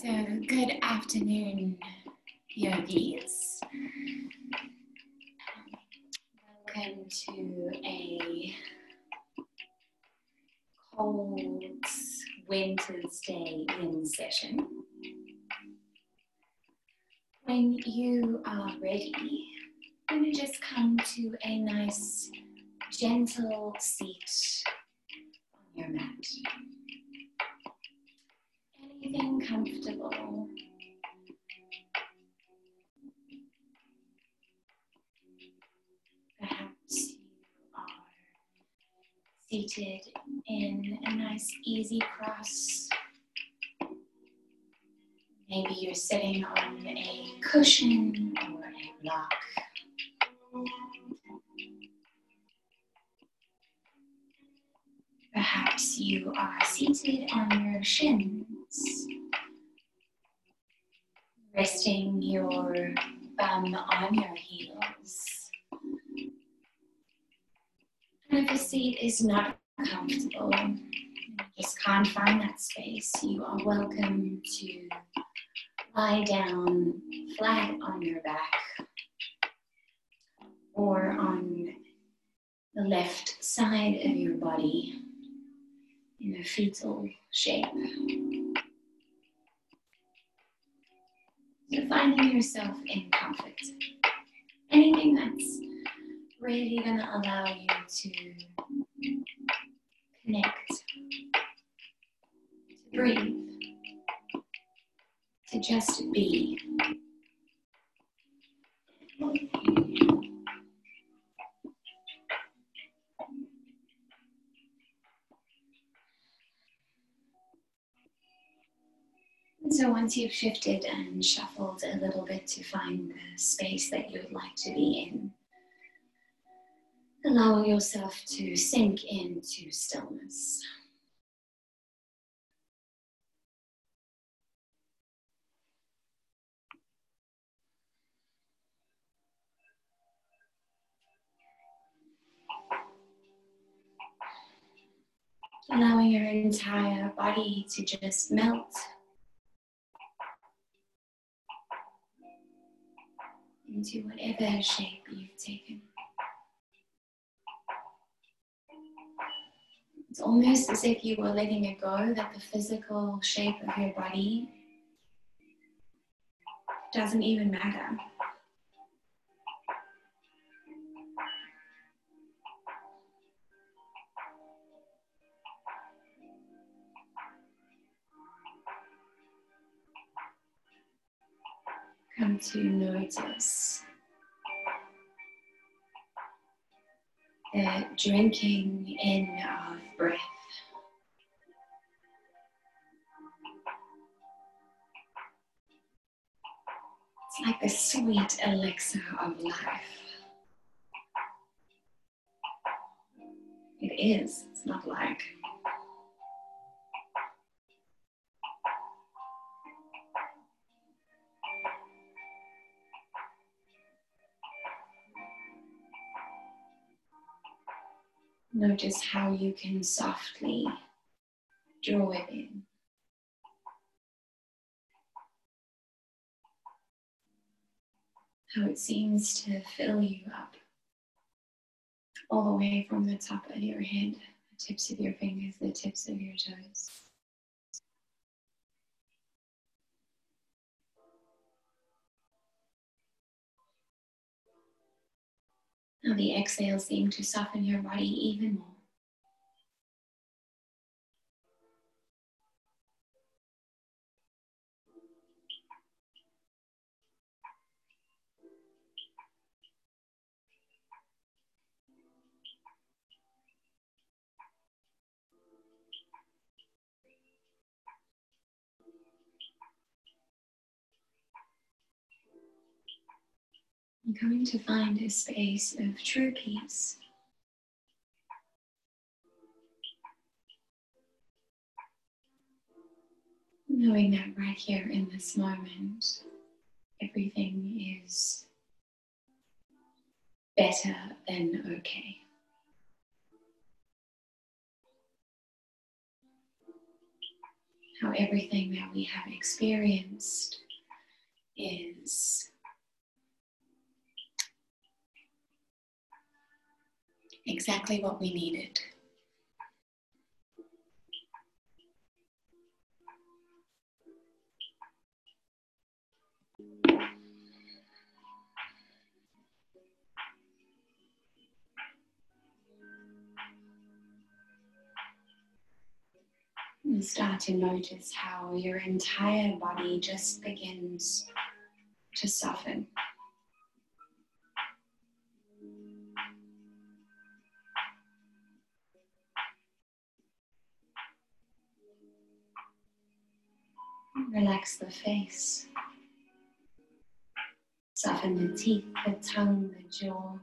So, good afternoon, yogis. Welcome to a cold winter's day in session. When you are ready, I'm going to just come to a nice, gentle seat on your mat anything comfortable. Perhaps you are seated in a nice easy cross. Maybe you're sitting on a cushion or a block. Perhaps you are seated on your shins resting your bum on your heels. And if a seat is not comfortable, just can't find that space, you are welcome to lie down flat on your back or on the left side of your body in a fetal shape. So finding yourself in comfort. Anything that's really going to allow you to connect, to breathe, to just be. So once you've shifted and shuffled a little bit to find the space that you would like to be in, allow yourself to sink into stillness. Allowing your entire body to just melt into whatever shape you've taken. It's almost as if you were letting it go, that the physical shape of your body doesn't even matter. Come to notice the drinking in of breath. It's like the sweet elixir of life. It is, it's not like. Notice how you can softly draw it in. How it seems to fill you up all the way from the top of your head, the tips of your fingers, the tips of your toes. The exhale seems to soften your body even more. And coming to find a space of true peace. Knowing that right here in this moment, everything is better than okay. how everything that we have experienced is exactly what we needed. And start to notice how your entire body just begins to soften. Relax the face. Soften the teeth, the tongue, the jaw.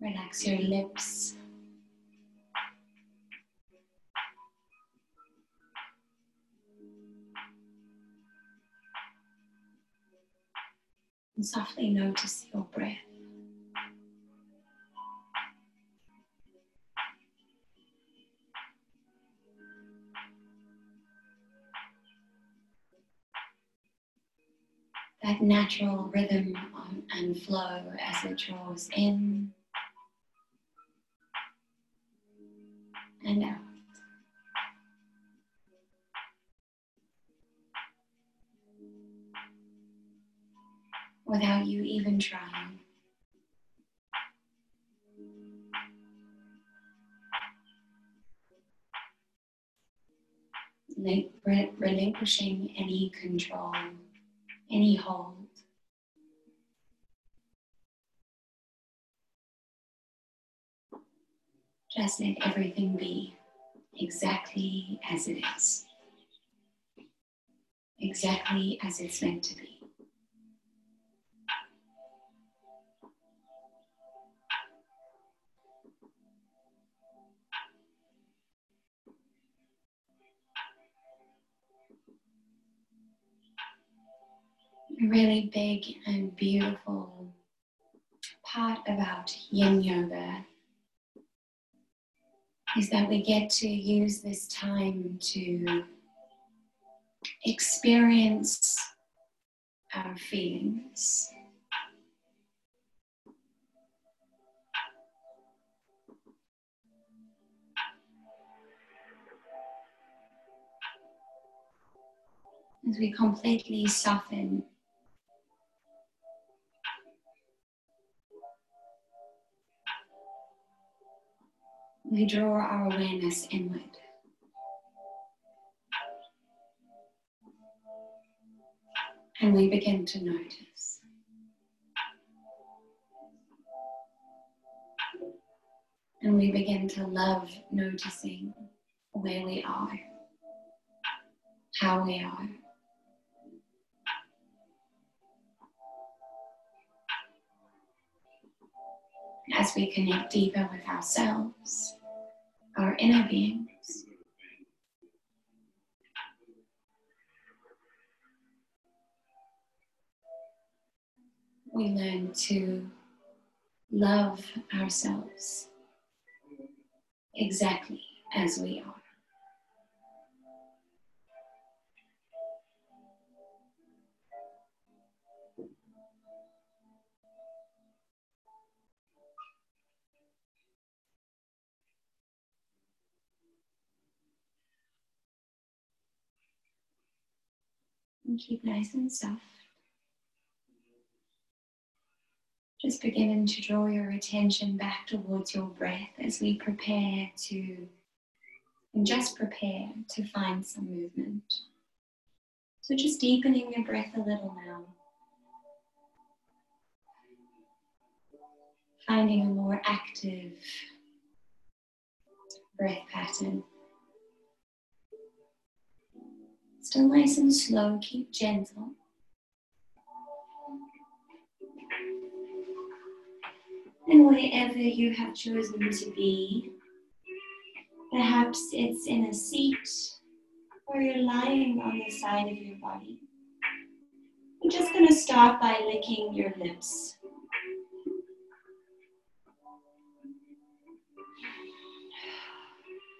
Relax your lips. And softly notice your breath. That natural rhythm um, and flow as it draws in and out. without you even trying. Relinquishing any control, any hold. Just let everything be exactly as it is, exactly as it's meant to be. Really big and beautiful part about yin yoga is that we get to use this time to experience our feelings. As we completely soften we draw our awareness inward. And we begin to notice. And we begin to love noticing where we are, how we are. As we connect deeper with ourselves our inner beings. We learn to love ourselves exactly as we are. And keep nice and soft. Just beginning to draw your attention back towards your breath as we prepare to, and just prepare to find some movement. So just deepening your breath a little now. Finding a more active breath pattern. Still nice and slow, keep gentle. And wherever you have chosen to be, perhaps it's in a seat or you're lying on the side of your body. I'm just going to start by licking your lips.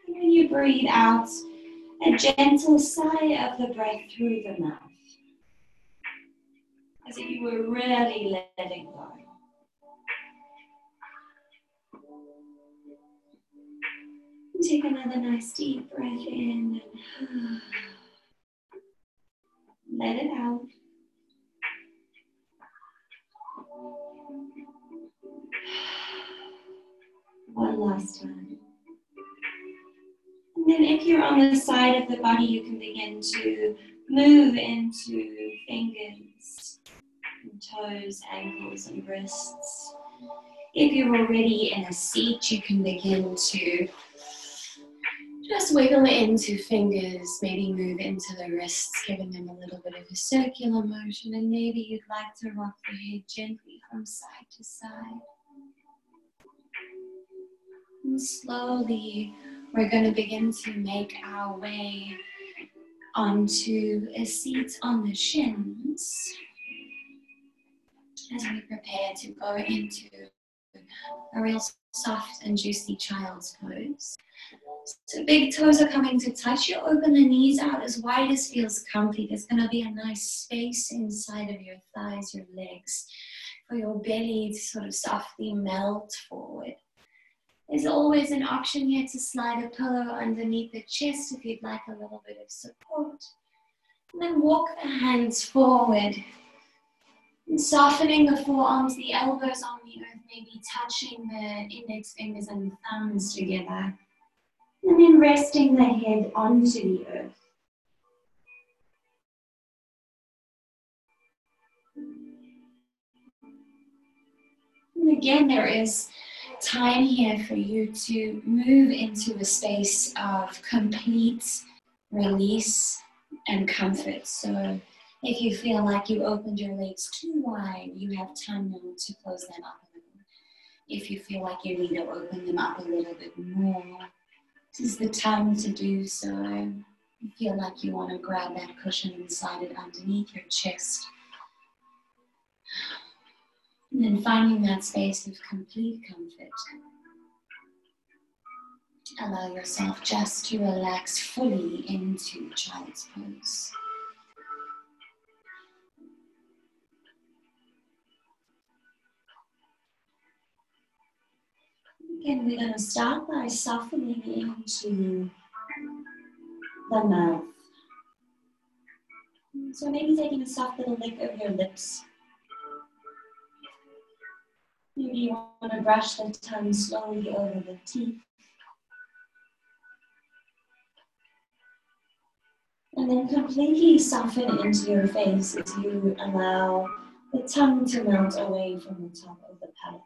When you breathe out, a gentle sigh of the breath through the mouth. As if you were really letting go. Take another nice deep breath in and let it out. One last time. And then if you're on the side of the body, you can begin to move into fingers, and toes, ankles, and wrists. If you're already in a seat, you can begin to just wiggle into fingers, maybe move into the wrists, giving them a little bit of a circular motion, and maybe you'd like to rock the head gently from side to side. And slowly, we're going to begin to make our way onto a seat on the shins as we prepare to go into a real soft and juicy child's pose. So big toes are coming to touch. You open the knees out as wide as feels comfy. There's going to be a nice space inside of your thighs, your legs, for your belly to sort of softly melt forward. There's always an option here to slide a pillow underneath the chest if you'd like a little bit of support. And then walk the hands forward. And softening the forearms, the elbows on the earth, maybe touching the index fingers and the thumbs together. And then resting the head onto the earth. And again, there is time here for you to move into a space of complete release and comfort. So if you feel like you opened your legs too wide, you have time now to close them up. If you feel like you need to open them up a little bit more, this is the time to do so. You feel like you want to grab that cushion and slide it underneath your chest. And then finding that space of complete comfort. Allow yourself just to relax fully into child's pose. Again, we're going to start by softening into the mouth. So maybe taking a soft little lick of your lips. Maybe you want to brush the tongue slowly over the teeth. And then completely soften into your face as you allow the tongue to melt away from the top of the palate.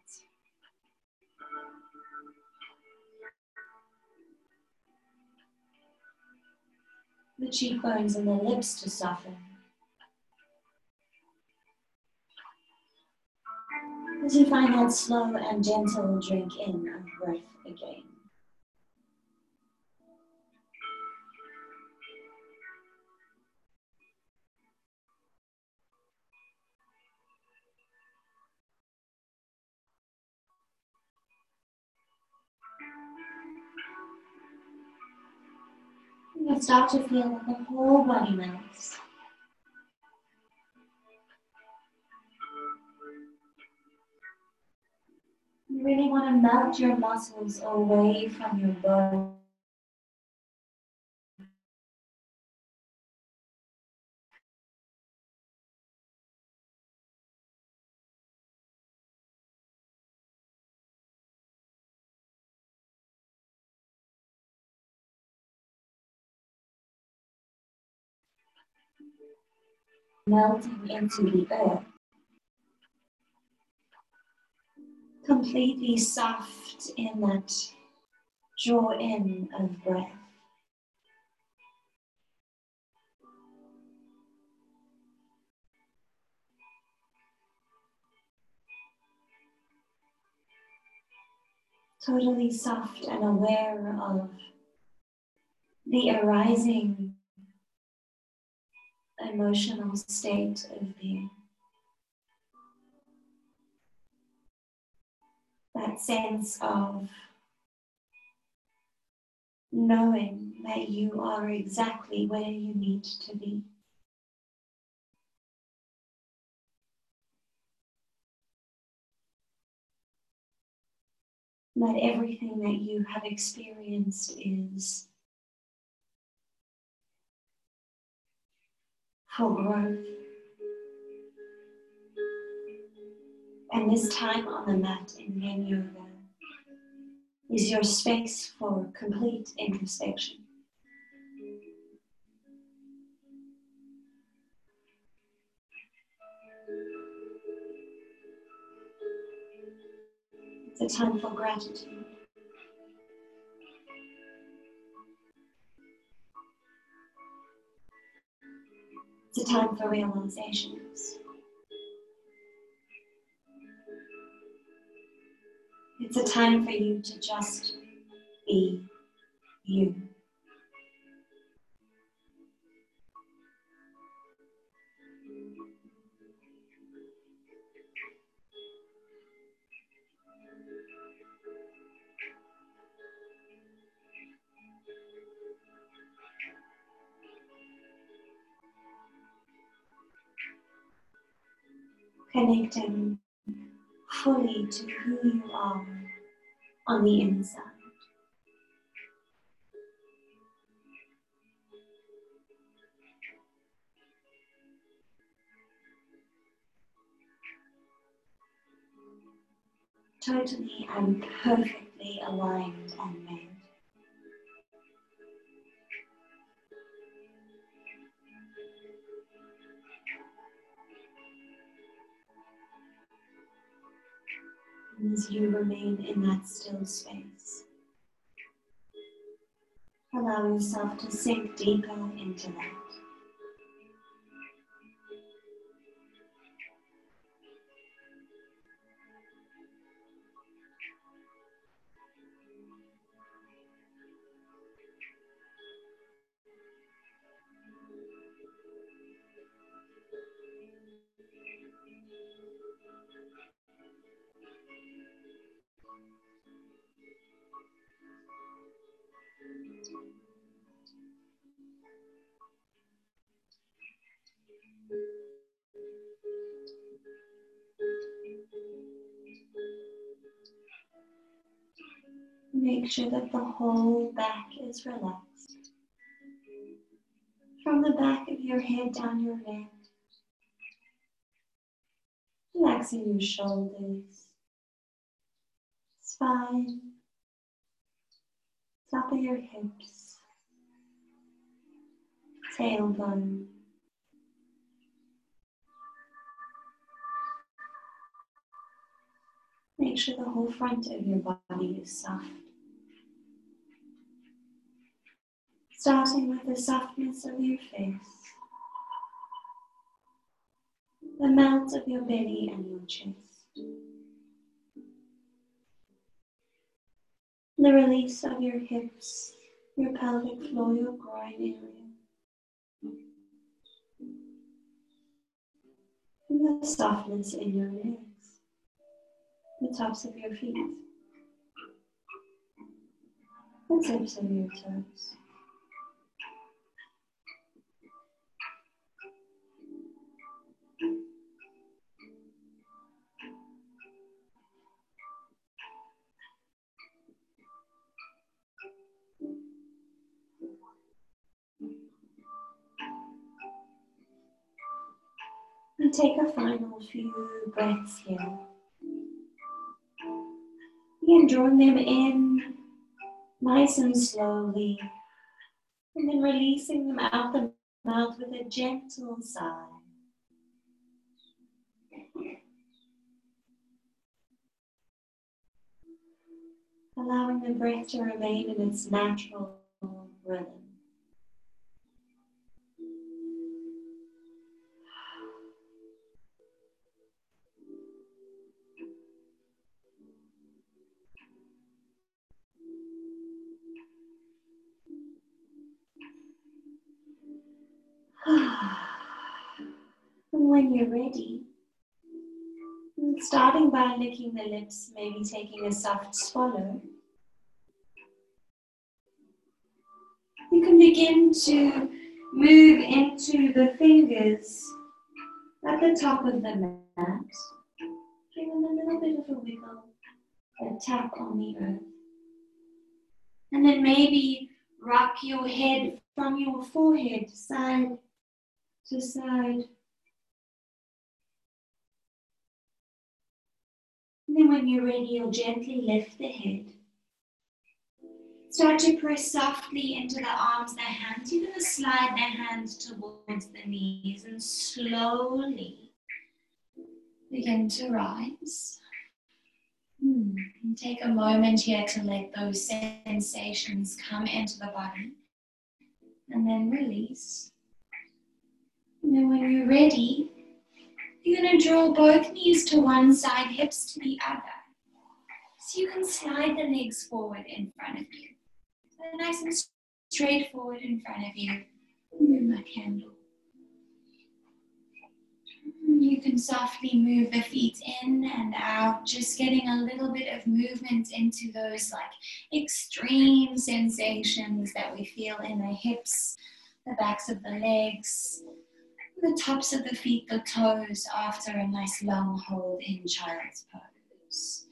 The cheekbones and the lips to soften. As you find that slow and gentle drink in of breath again. You start to feel the whole body melts. You really want to melt your muscles away from your body. melting into the earth. Completely soft in that draw in of breath. Totally soft and aware of the arising emotional state of being. That sense of knowing that you are exactly where you need to be. That everything that you have experienced is for growth. And this time on the mat in Yin Yoga uh, is your space for complete introspection. It's a time for gratitude. It's a time for realizations. It's a time for you to just be you. Connecting fully to who you are on the inside. Totally and perfectly aligned and made. You remain in that still space. Allow yourself to sink deeper into that. Make sure that the whole back is relaxed. From the back of your head down your neck, relaxing your shoulders, spine, top of your hips, tailbone. Make sure the whole front of your body is soft. Starting with the softness of your face, the melt of your belly and your chest, the release of your hips, your pelvic floor, your groin area, and the softness in your legs, the tops of your feet, the tips of your toes. Take a final few breaths here. Again, drawing them in nice and slowly, and then releasing them out the mouth with a gentle sigh. Allowing the breath to remain in its natural rhythm. When you're ready, starting by licking the lips, maybe taking a soft swallow. You can begin to move into the fingers at the top of the mat. Give them a little bit of a wiggle, a tap on the earth. And then maybe rock your head from your forehead side to side. And then when you're ready, you'll gently lift the head. Start to press softly into the arms, the hands. You're going to slide the hands towards the knees and slowly begin to rise. Hmm. And take a moment here to let those sensations come into the body and then release. And then when you're ready, you're going to draw both knees to one side, hips to the other. So you can slide the legs forward in front of you. So nice and straight forward in front of you. Move my candle. You can softly move the feet in and out, just getting a little bit of movement into those like extreme sensations that we feel in the hips, the backs of the legs, the tops of the feet, the toes after a nice long hold in child's pose.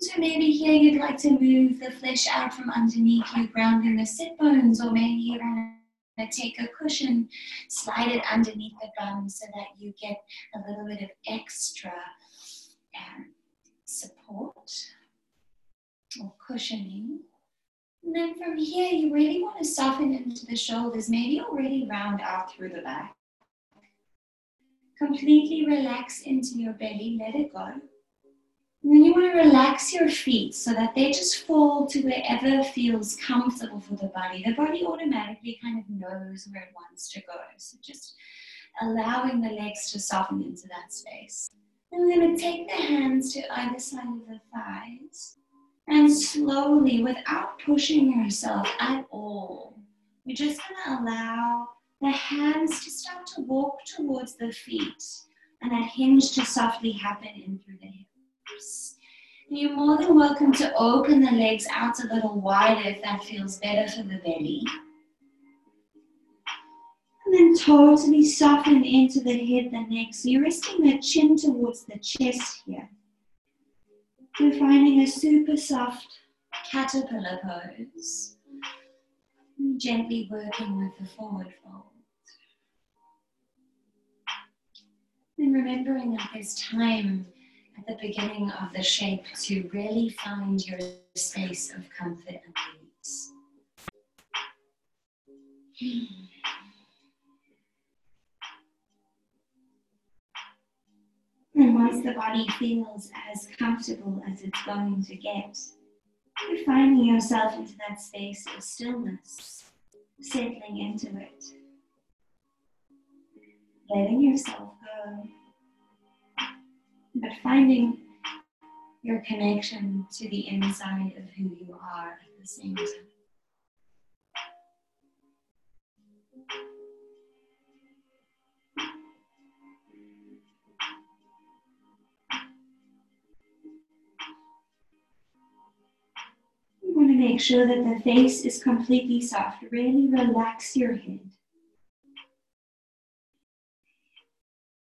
So maybe here you'd like to move the flesh out from underneath you, grounding the sit bones, or maybe you want to take a cushion, slide it underneath the bum so that you get a little bit of extra um, support or cushioning. And then from here, you really want to soften into the shoulders, maybe already round out through the back. Completely relax into your belly, let it go. And then you want to relax your feet so that they just fall to wherever feels comfortable for the body. The body automatically kind of knows where it wants to go. So just allowing the legs to soften into that space. And we're going to take the hands to either side of the thighs and slowly, without pushing yourself at all, you're just going to allow the hands to start to walk towards the feet and that hinge to softly happen in through the hips. You're more than welcome to open the legs out a little wider if that feels better for the belly. And then totally soften into the head, the neck. So you're resting the chin towards the chest here. We're finding a super soft caterpillar pose. Gently working with the forward fold. And remembering that there's time at the beginning of the shape to really find your space of comfort and ease. And once the body feels as comfortable as it's going to get, you're finding yourself into that space of stillness, settling into it, letting yourself go but finding your connection to the inside of who you are at the same time. You want to make sure that the face is completely soft. Really relax your head.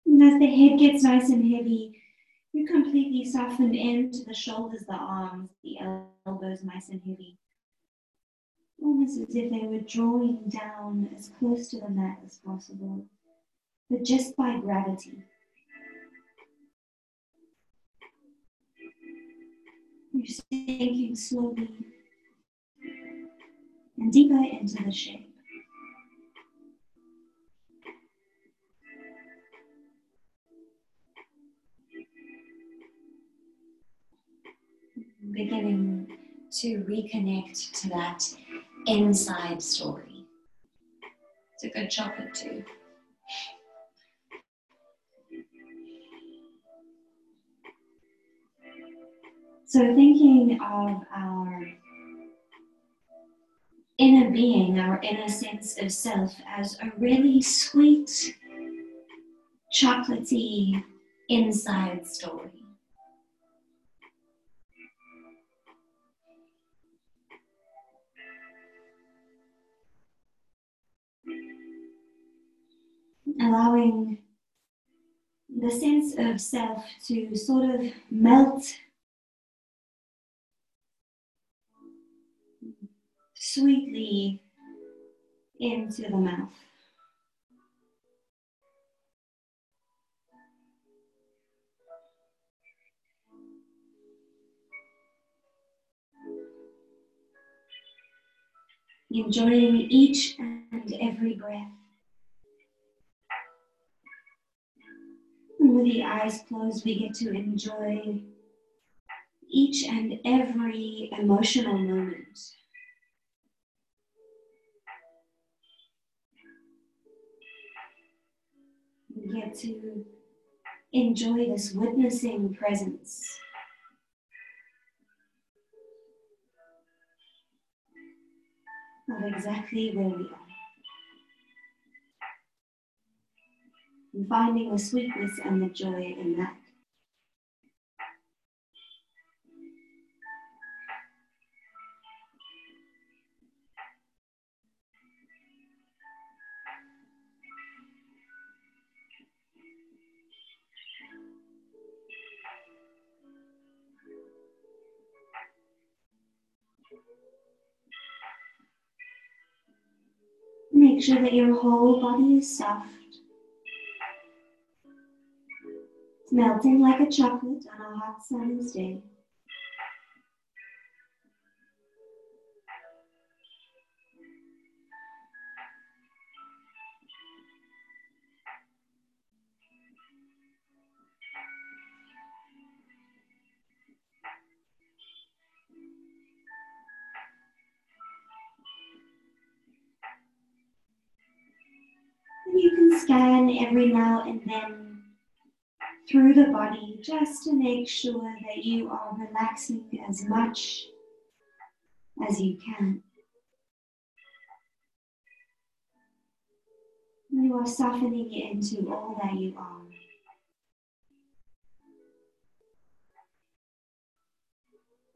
And as the head gets nice and heavy, you completely softened into the shoulders, the arms, the elbows, nice and heavy. Almost as if they were drawing down as close to the mat as possible, but just by gravity. You're sinking slowly and deeper into the shape. Beginning to reconnect to that inside story. It's a good chocolate too. So, thinking of our inner being, our inner sense of self, as a really sweet, chocolatey inside story. Allowing the sense of self to sort of melt sweetly into the mouth. Enjoying each and every breath. With the eyes closed, we get to enjoy each and every emotional moment. We get to enjoy this witnessing presence. Of exactly where we are. And finding the sweetness and the joy in that. Make sure that your whole body is soft. Melting like a chocolate on a hot summer's day. You can scan every now and then through the body just to make sure that you are relaxing as much as you can. You are softening into all that you are.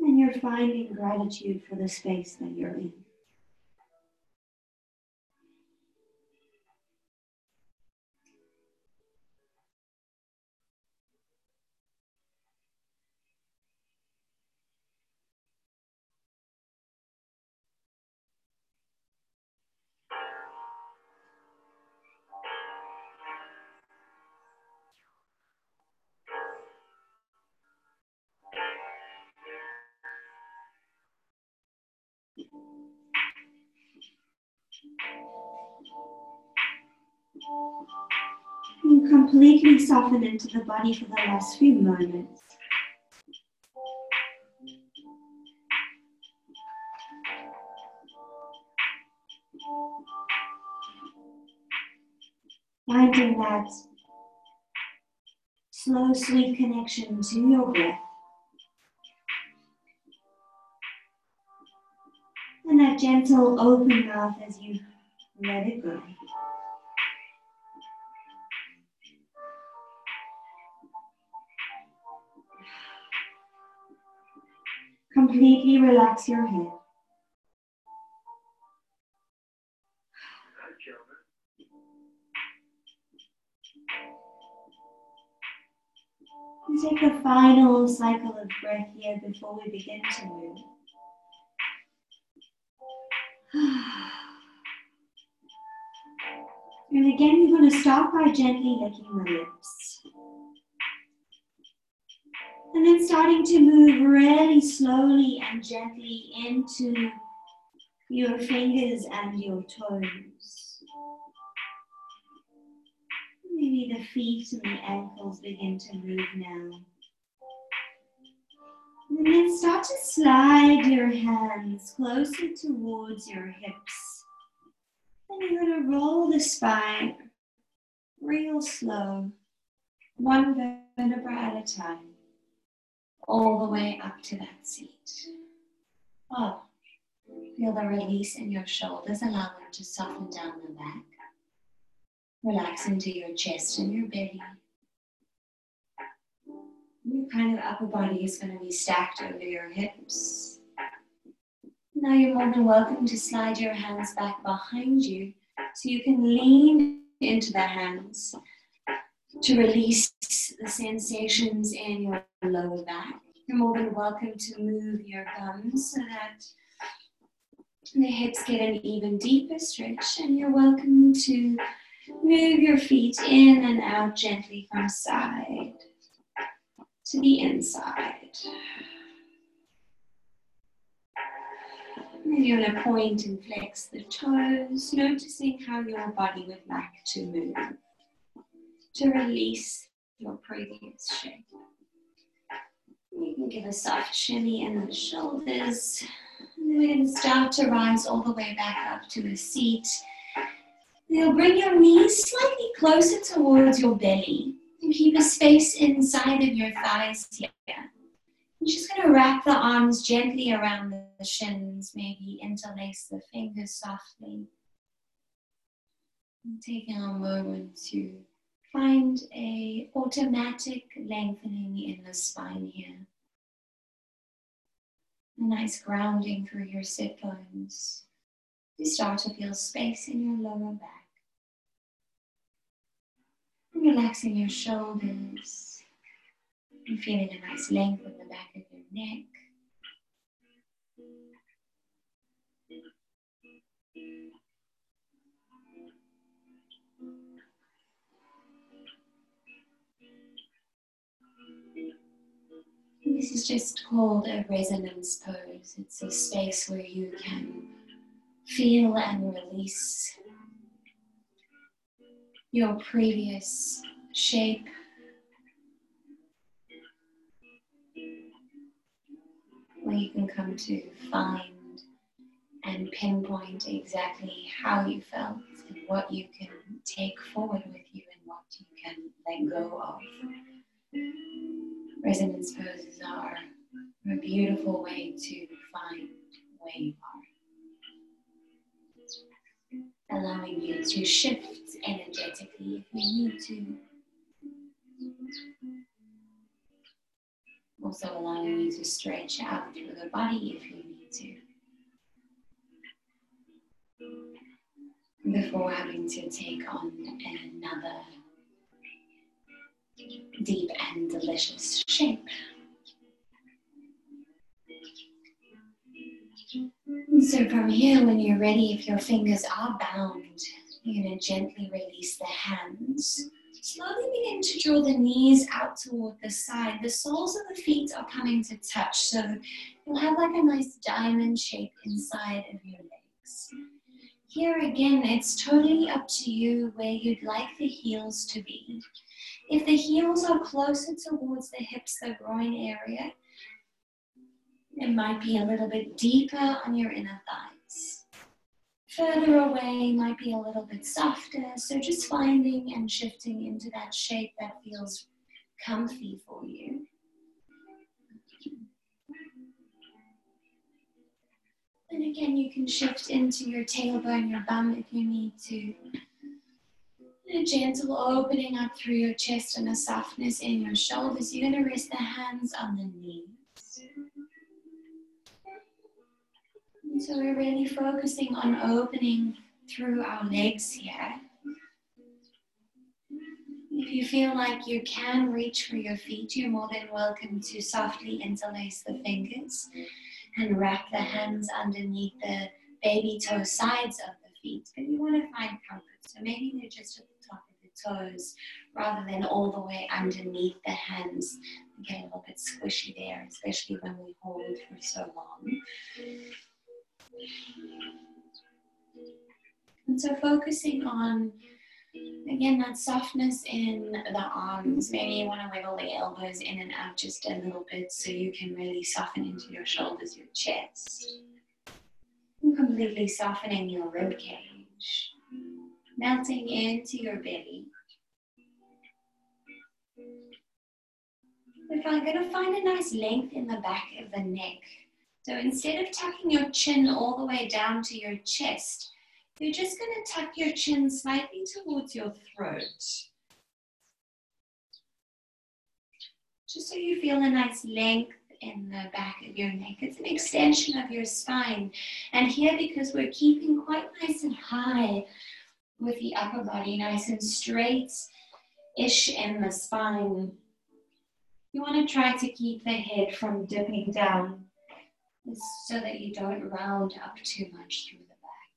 And you're finding gratitude for the space that you're in. You completely soften into the body for the last few moments. Finding that slow, sweet connection to your breath. Gentle open mouth as you let it go. Completely relax your head. Take a final cycle of breath here before we begin to move. And again, you're going to start by gently licking the lips. And then starting to move really slowly and gently into your fingers and your toes. Maybe the feet and the ankles begin to move now. And then start to slide your hands closer towards your hips. And you're going to roll the spine real slow, one vertebra at a time all the way up to that seat. Oh, feel the release in your shoulders. Allow them to soften down the back. Relax into your chest and your belly. Your kind of upper body is going to be stacked over your hips. Now you're more than welcome to slide your hands back behind you so you can lean into the hands to release the sensations in your lower back. You're more than welcome to move your gums so that the hips get an even deeper stretch, and you're welcome to move your feet in and out gently from side to the inside. Maybe you want to point and flex the toes, noticing how your body would like to move to release your previous shape. You can give a soft shimmy in the shoulders. And we're going to start to rise all the way back up to a seat. You'll bring your knees slightly closer towards your belly and keep a space inside of your thighs here. I'm just going to wrap the arms gently around the shins, maybe interlace the fingers softly. And taking a moment to find a automatic lengthening in the spine here. A nice grounding through your sit bones. You start to feel space in your lower back. Relaxing your shoulders and feeling a nice length in the back of your neck. This is just called a resonance pose. It's a space where you can feel and release your previous shape. Where you can come to find and pinpoint exactly how you felt and what you can take forward with you and what you can let go of. Resonance poses are a beautiful way to find where you are. Allowing you to shift energetically if you need to. Also allowing you to stretch out through the body if you need to. Before having to take on another deep and delicious shape. So from here, when you're ready, if your fingers are bound, you're going to gently release the hands. Slowly begin to draw the knees out toward the side. The soles of the feet are coming to touch, so you'll have like a nice diamond shape inside of your legs. Here again, it's totally up to you where you'd like the heels to be. If the heels are closer towards the hips, the groin area, it might be a little bit deeper on your inner thighs. Further away might be a little bit softer, so just finding and shifting into that shape that feels comfy for you. And again, you can shift into your tailbone, your bum if you need to. A gentle opening up through your chest and a softness in your shoulders. You're going to rest the hands on the knees. So we're really focusing on opening through our legs here. If you feel like you can reach for your feet, you're more than welcome to softly interlace the fingers and wrap the hands underneath the baby toe sides of the feet. But you want to find comfort. So maybe they're just at the top of the toes rather than all the way underneath the hands. Get a little bit squishy there, especially when we hold for so long. And so focusing on Again, that softness in the arms. Maybe you want to wiggle the elbows in and out just a little bit so you can really soften into your shoulders, your chest. And completely softening your rib cage melting into your belly. If I'm going to find a nice length in the back of the neck. So instead of tucking your chin all the way down to your chest, you're just going to tuck your chin slightly towards your throat. Just so you feel a nice length in the back of your neck. It's an extension of your spine. And here, because we're keeping quite nice and high, with the upper body nice and straight-ish in the spine. You want to try to keep the head from dipping down so that you don't round up too much through the back.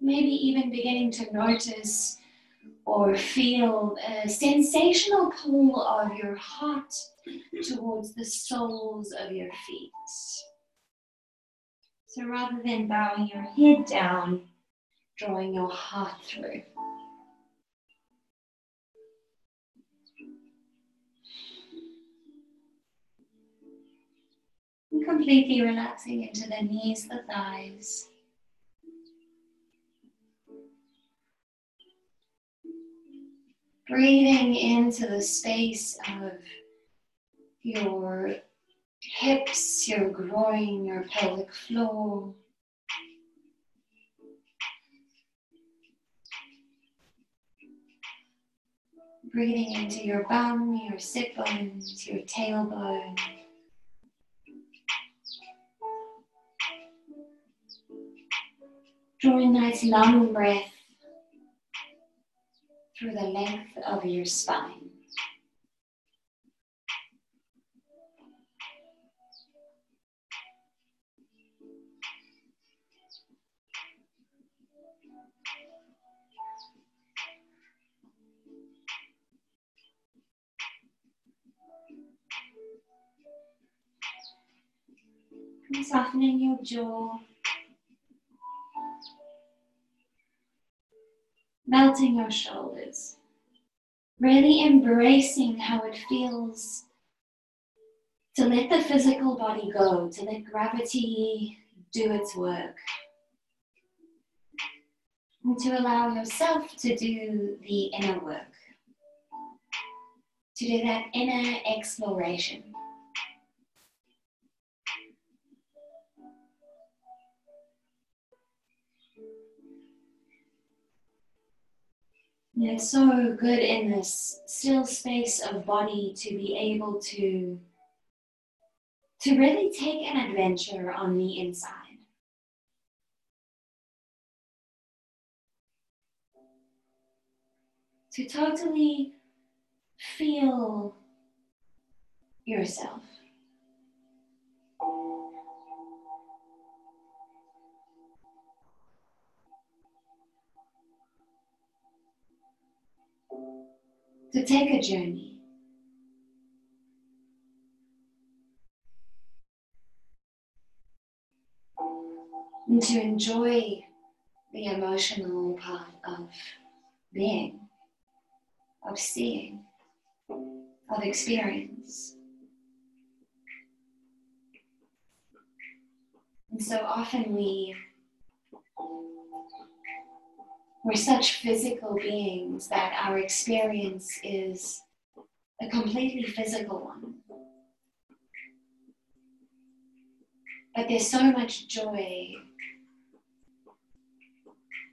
Maybe even beginning to notice or feel a sensational pull of your heart towards the soles of your feet. So rather than bowing your head down, drawing your heart through. And completely relaxing into the knees, the thighs. Breathing into the space of your hips, your groin, your pelvic floor. Breathing into your bum, your sit bones, your tailbone. Drawing a nice long breath through the length of your spine. Softening your jaw. Melting your shoulders. Really embracing how it feels to let the physical body go, to let gravity do its work. And to allow yourself to do the inner work, to do that inner exploration. It's so good in this still space of body to be able to to really take an adventure on the inside. To totally feel yourself. To take a journey. And to enjoy the emotional part of being, of seeing, of experience. And so often we we're such physical beings that our experience is a completely physical one. But there's so much joy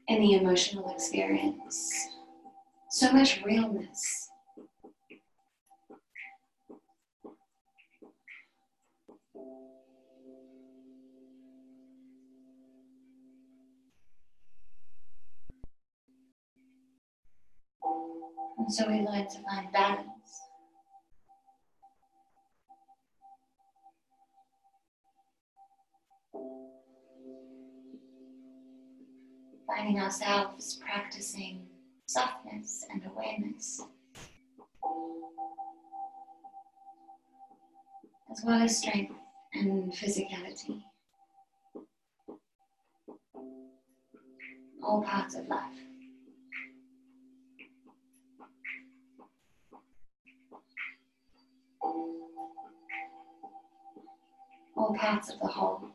in the emotional experience, so much realness. And so we learn to find balance. Finding ourselves practicing softness and awareness, as well as strength and physicality. All parts of life. All parts of the whole.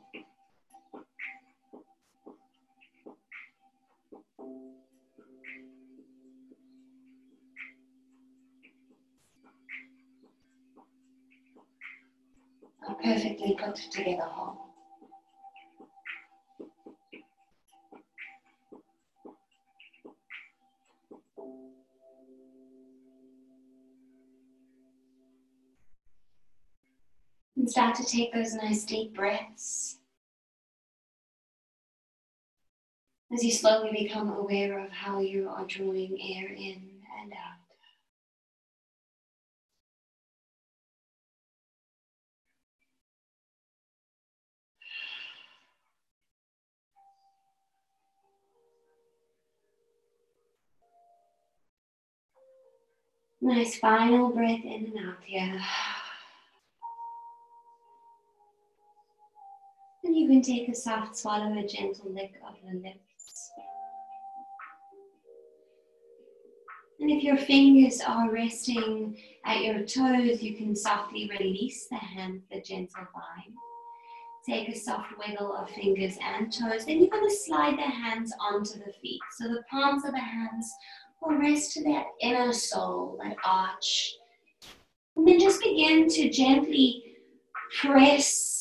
A perfectly put together whole. Start to take those nice deep breaths. as you slowly become aware of how you are drawing air in and out. Nice final breath in and out here. And you can take a soft swallow, a gentle lick of the lips. And if your fingers are resting at your toes, you can softly release the hand a gentle bind. Take a soft wiggle of fingers and toes. Then you're going to slide the hands onto the feet. So the palms of the hands will rest to that inner sole, that arch. And then just begin to gently press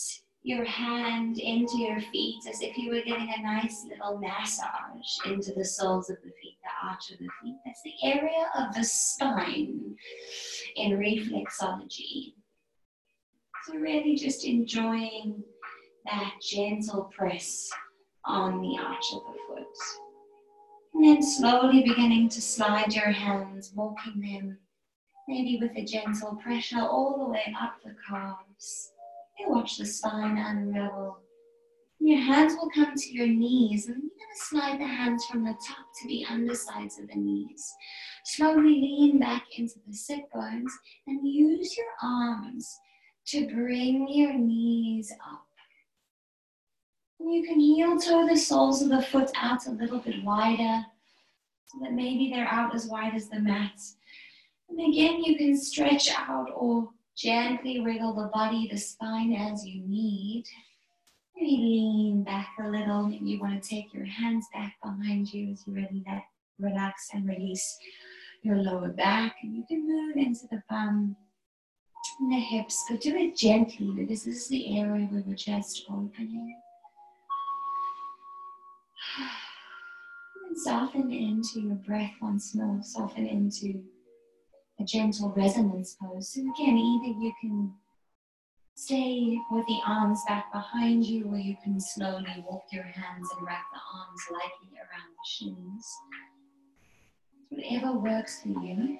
your hand into your feet as if you were getting a nice little massage into the soles of the feet, the arch of the feet. That's the area of the spine in reflexology. So, really just enjoying that gentle press on the arch of the foot. And then slowly beginning to slide your hands, walking them maybe with a gentle pressure all the way up the calves. Watch the spine unravel. Your hands will come to your knees, and you're going to slide the hands from the top to the undersides of the knees. Slowly lean back into the sit bones and use your arms to bring your knees up. You can heel toe the soles of the foot out a little bit wider so that maybe they're out as wide as the mat. And again, you can stretch out or gently wriggle the body, the spine as you need. Maybe lean back a little. Maybe you want to take your hands back behind you as you really let, relax and release your lower back. And you can move into the bum and the hips, but do it gently because this is the area where we're just opening. And soften into your breath once more. Soften into a gentle resonance pose. So again, either you can stay with the arms back behind you, or you can slowly walk your hands and wrap the arms lightly around the shins. Whatever works for you.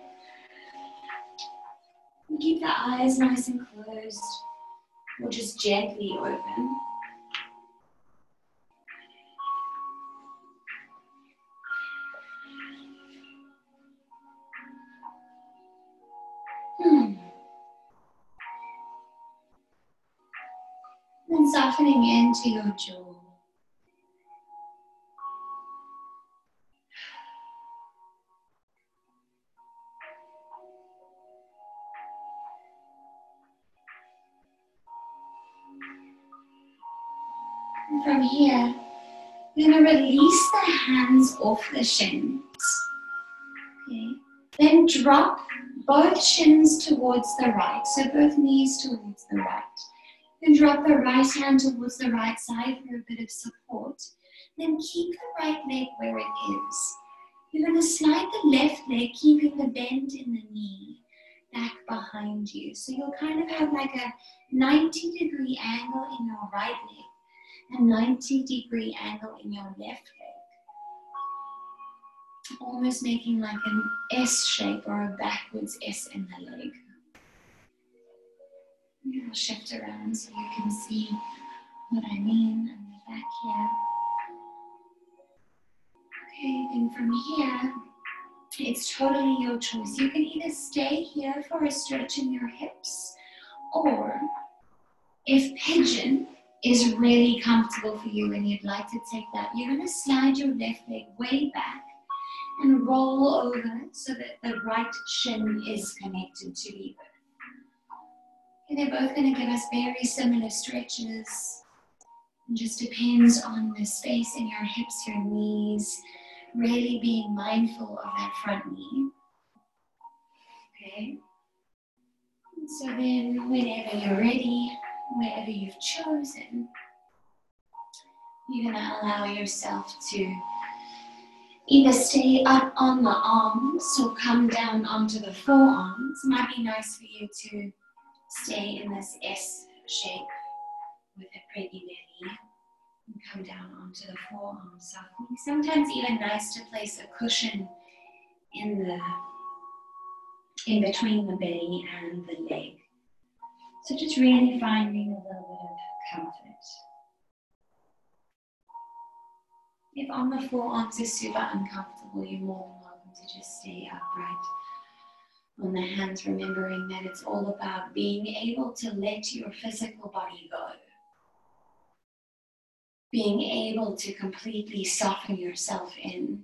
Keep the eyes nice and closed, or just gently open. Softening into your jaw. And from here, you're going to release the hands off the shins. Okay. Then drop both shins towards the right, so both knees towards the right. Then drop the right hand towards the right side for a bit of support. Then keep the right leg where it is. You're going to slide the left leg, keeping the bend in the knee back behind you. So you'll kind of have like a 90 degree angle in your right leg, a 90 degree angle in your left leg. Almost making like an S shape or a backwards S in the leg. I'll shift around so you can see what I mean on the back here. Okay, then from here, it's totally your choice. You can either stay here for a stretch in your hips, or if pigeon is really comfortable for you and you'd like to take that, you're going to slide your left leg way back and roll over so that the right shin is connected to the. And they're both going to give us very similar stretches. It just depends on the space in your hips, your knees, really being mindful of that front knee. Okay. So then, whenever you're ready, wherever you've chosen, you're going to allow yourself to either stay up on the arms or come down onto the forearms. It might be nice for you to stay in this S shape with a pretty belly. And come down onto the forearms softly. Sometimes even nice to place a cushion in the in between the belly and the leg. So just really finding a little bit of comfort. If on the forearms is super uncomfortable, you're more than welcome to just stay upright. On the hands, remembering that it's all about being able to let your physical body go. Being able to completely soften yourself in.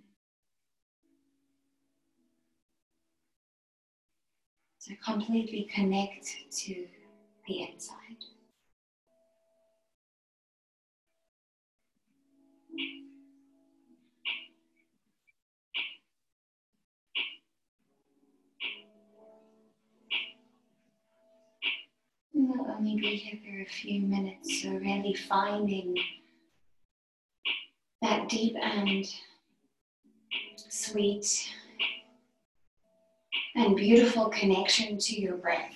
To completely connect to the inside. We'll only be here for a few minutes, so really finding that deep and sweet and beautiful connection to your breath.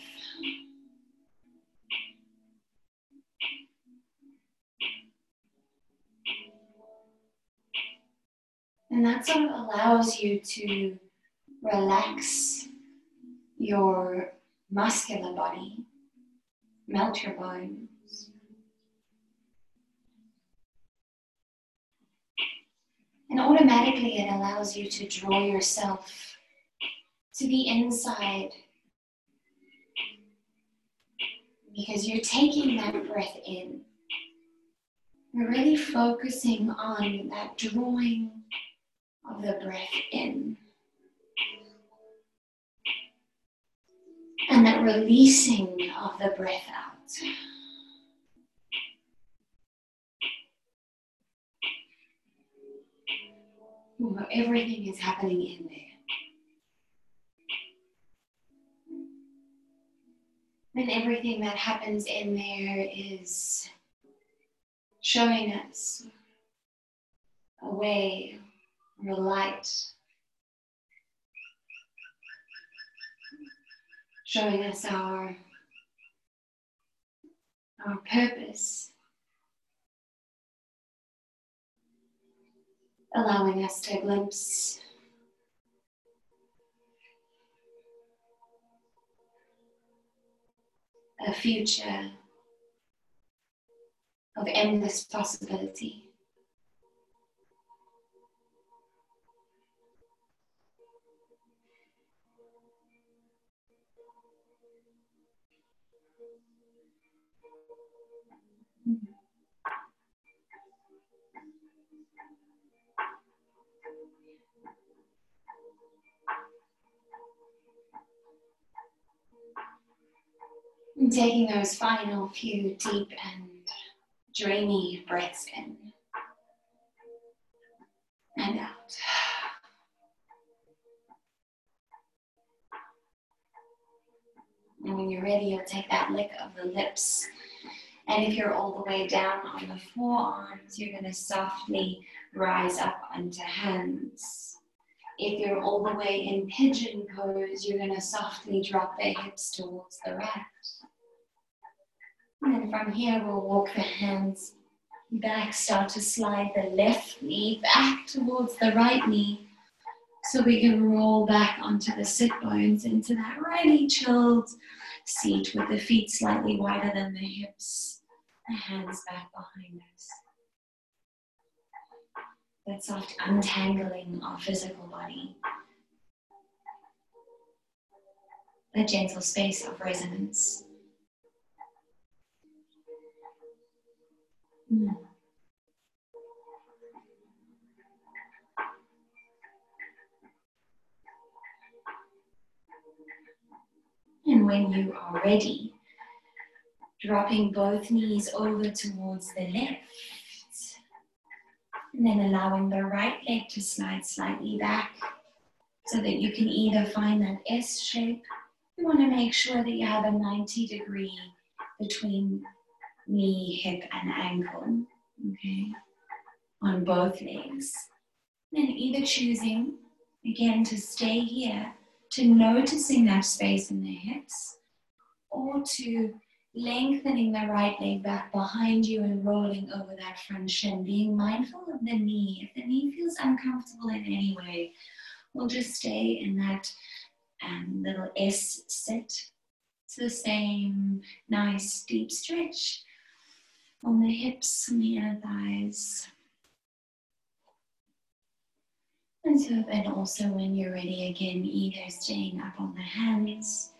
And that sort of allows you to relax your muscular body, melt your bones. And automatically it allows you to draw yourself to the inside because you're taking that breath in. You're really focusing on that drawing of the breath in. And that releasing of the breath out. Everything is happening in there. And everything that happens in there is showing us a way or a light, showing us our, our purpose, allowing us to glimpse a future of endless possibility. And taking those final few deep and dreamy breaths in and out. And when you're ready, you'll take that lick of the lips. And if you're all the way down on the forearms, you're going to softly rise up onto hands. If you're all the way in pigeon pose, you're going to softly drop the hips towards the right. And from here, we'll walk the hands back, start to slide the left knee back towards the right knee. So we can roll back onto the sit bones into that really chilled seat with the feet slightly wider than the hips, the hands back behind us. That soft untangling our physical body. The gentle space of resonance. Mm. And when you are ready, dropping both knees over towards the left. And then allowing the right leg to slide slightly back so that you can either find that S shape. You want to make sure that you have a 90 degree between knee, hip, and ankle, okay, on both legs. Then either choosing, again, to stay here, to noticing that space in the hips, or to lengthening the right leg back behind you and rolling over that front shin, being mindful of the knee. If the knee feels uncomfortable in any way, we'll just stay in that um, little S sit. It's the same nice deep stretch on the hips and the inner thighs. And so then also when you're ready again, either staying up on the hands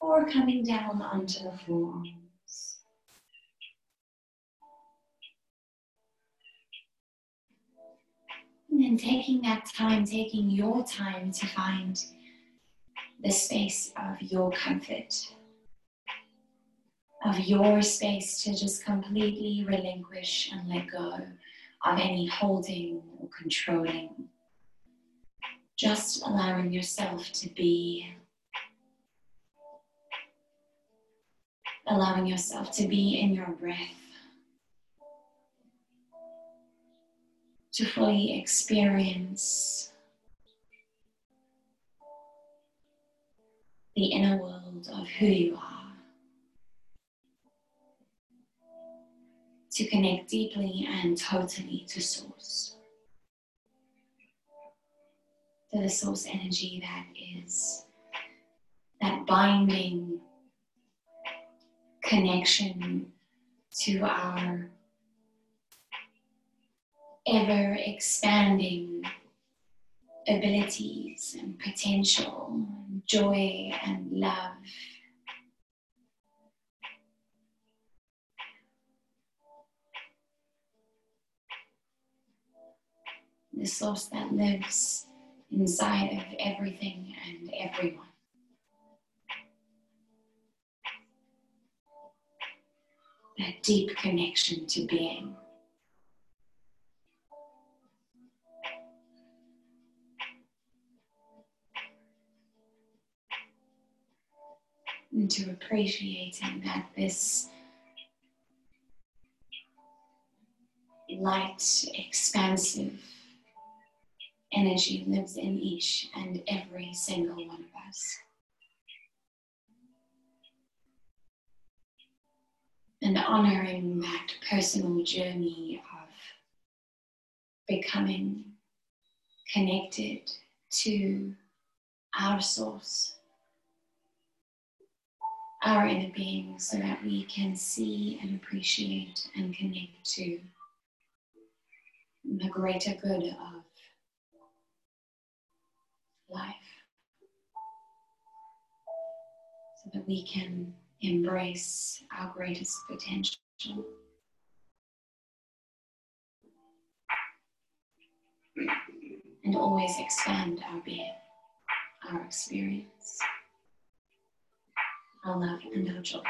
or coming down onto the forearms. And then taking that time, taking your time to find the space of your comfort, of your space to just completely relinquish and let go of any holding or controlling. Just allowing yourself to be, allowing yourself to be in your breath, to fully experience the inner world of who you are. To connect deeply and totally to Source to the source energy that is that binding connection to our ever expanding abilities and potential, and joy and love. The source that lives inside of everything and everyone. That deep connection to being. And to appreciating that this light, expansive, energy lives in each and every single one of us. And honoring that personal journey of becoming connected to our source, our inner being, so that we can see and appreciate and connect to the greater good of life so that we can embrace our greatest potential. And always expand our being, our experience, our love, and our joy.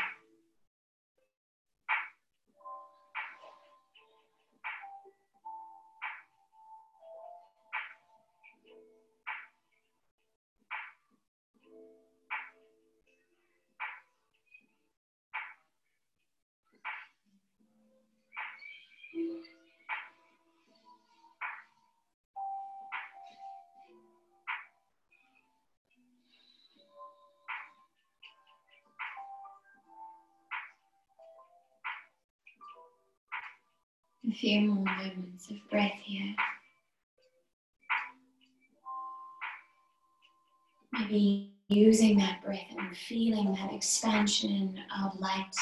A few more moments of breath here. Maybe using that breath and feeling that expansion of light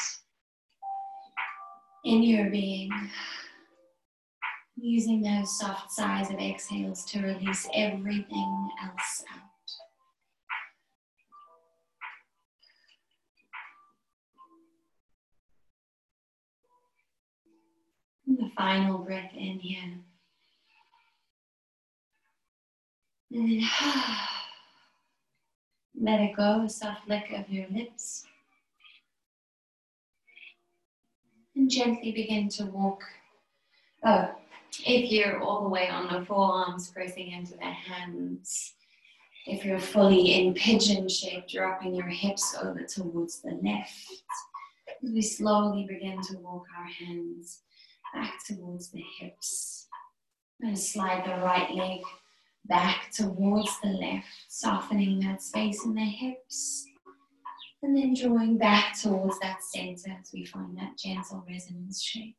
in your being. Using those soft sighs of exhales to release everything else out. The final breath in here. And then let it go, a soft lick of your lips. And gently begin to walk. Oh, if you're all the way on the forearms, pressing into the hands. If you're fully in pigeon shape, dropping your hips over towards the left. We slowly begin to walk our hands back towards the hips. And slide the right leg back towards the left, softening that space in the hips. And then drawing back towards that center as we find that gentle resonance shape.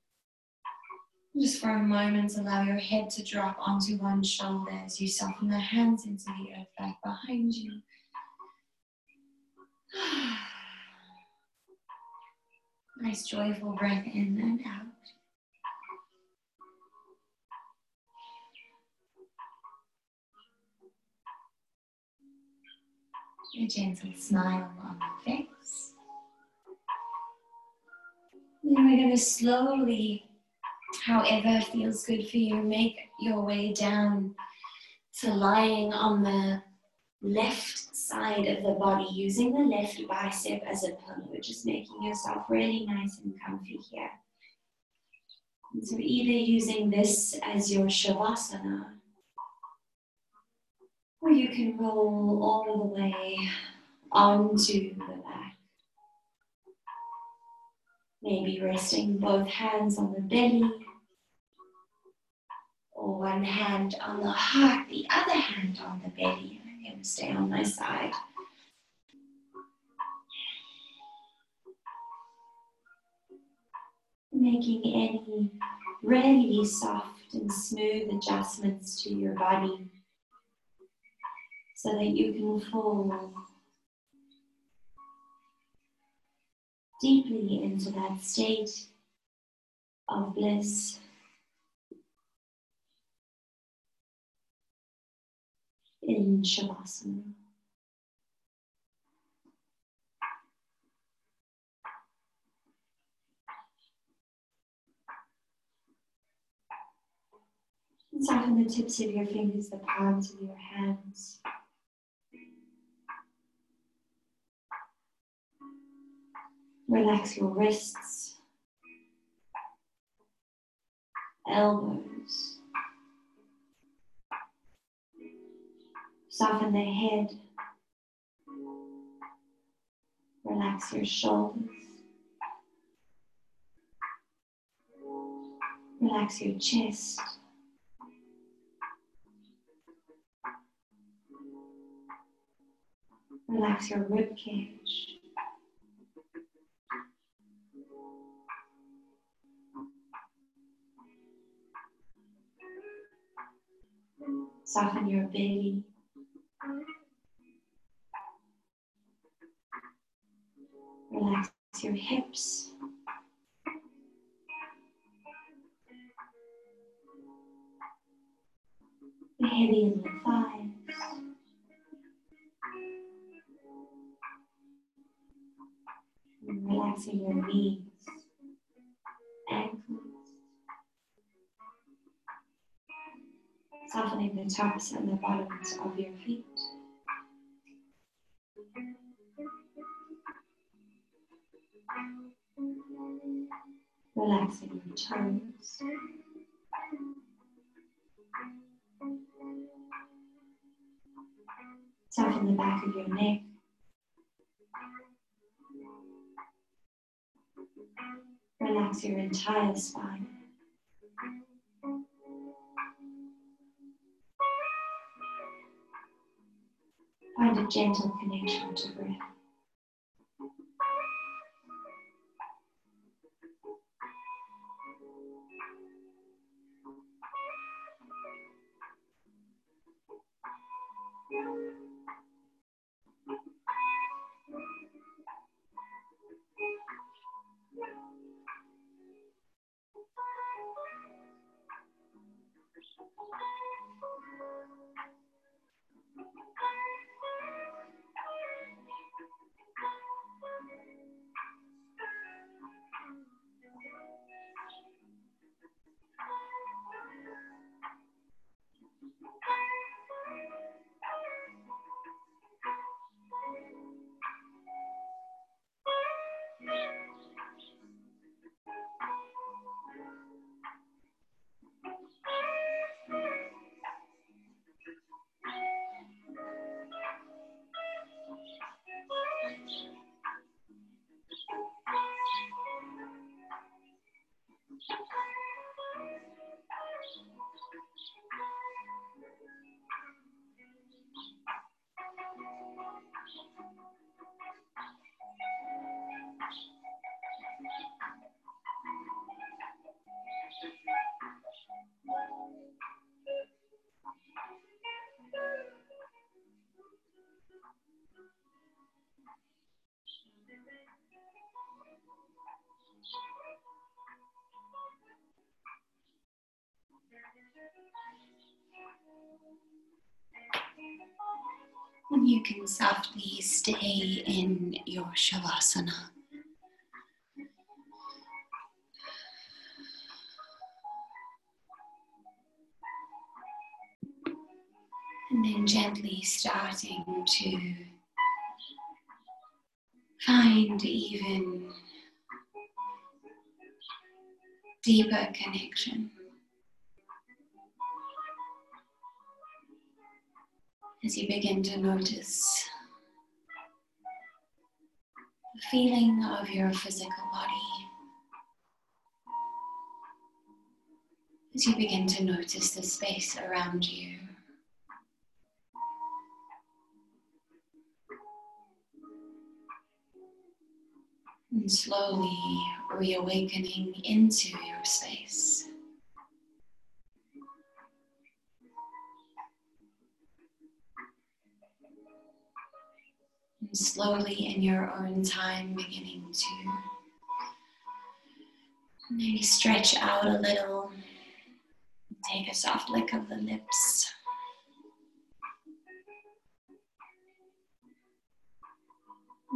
Just for a moment, allow your head to drop onto one shoulder as you soften the hands into the earth back behind you. Nice joyful breath in and out. A gentle smile on the face. Then we're going to slowly, however feels good for you, make your way down to lying on the left side of the body, using the left bicep as a pillow, just making yourself really nice and comfy here. And so either using this as your Shavasana, or you can roll all the way onto the back. Maybe resting both hands on the belly, or one hand on the heart, the other hand on the belly and stay on my side. Making any really soft and smooth adjustments to your body so that you can fall deeply into that state of bliss. in Shavasana. Soften the tips of your fingers, the palms of your hands. Relax your wrists, elbows. Soften the head. Relax your shoulders. Relax your chest. Relax your rib cage. Soften your belly. Relax your hips. The heavy in the thighs. Relaxing your knees, ankles. Softening the tops and the bottoms of your feet. Relaxing your toes. Soften the back of your neck. Relax your entire spine. Find a gentle connection to breath. And you can softly stay in your Shavasana. And then gently starting to find even deeper connection. As you begin to notice the feeling of your physical body. As you begin to notice the space around you. And slowly reawakening into your space. Slowly, in your own time, beginning to maybe stretch out a little. Take a soft lick of the lips.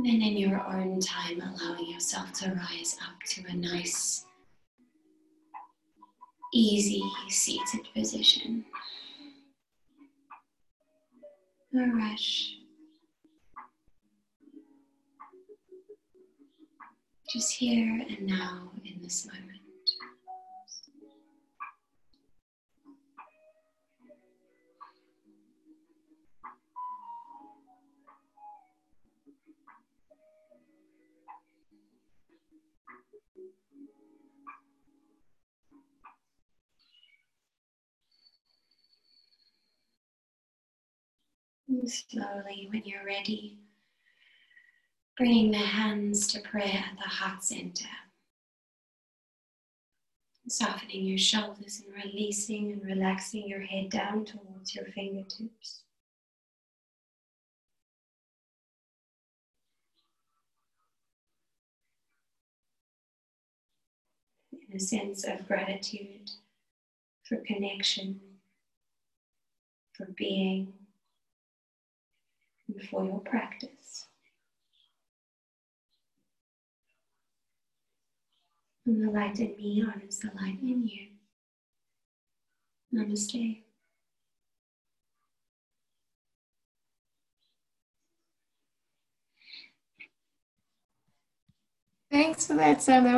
Then in your own time, allowing yourself to rise up to a nice, easy seated position. No rush. Just here and now in this moment. And slowly, when you're ready, bringing the hands to prayer at the heart center. Softening your shoulders and releasing and relaxing your head down towards your fingertips. In a sense of gratitude for connection, for being, and for your practice. And the light in me honors the light in you. Namaste. Thanks for that, Sam.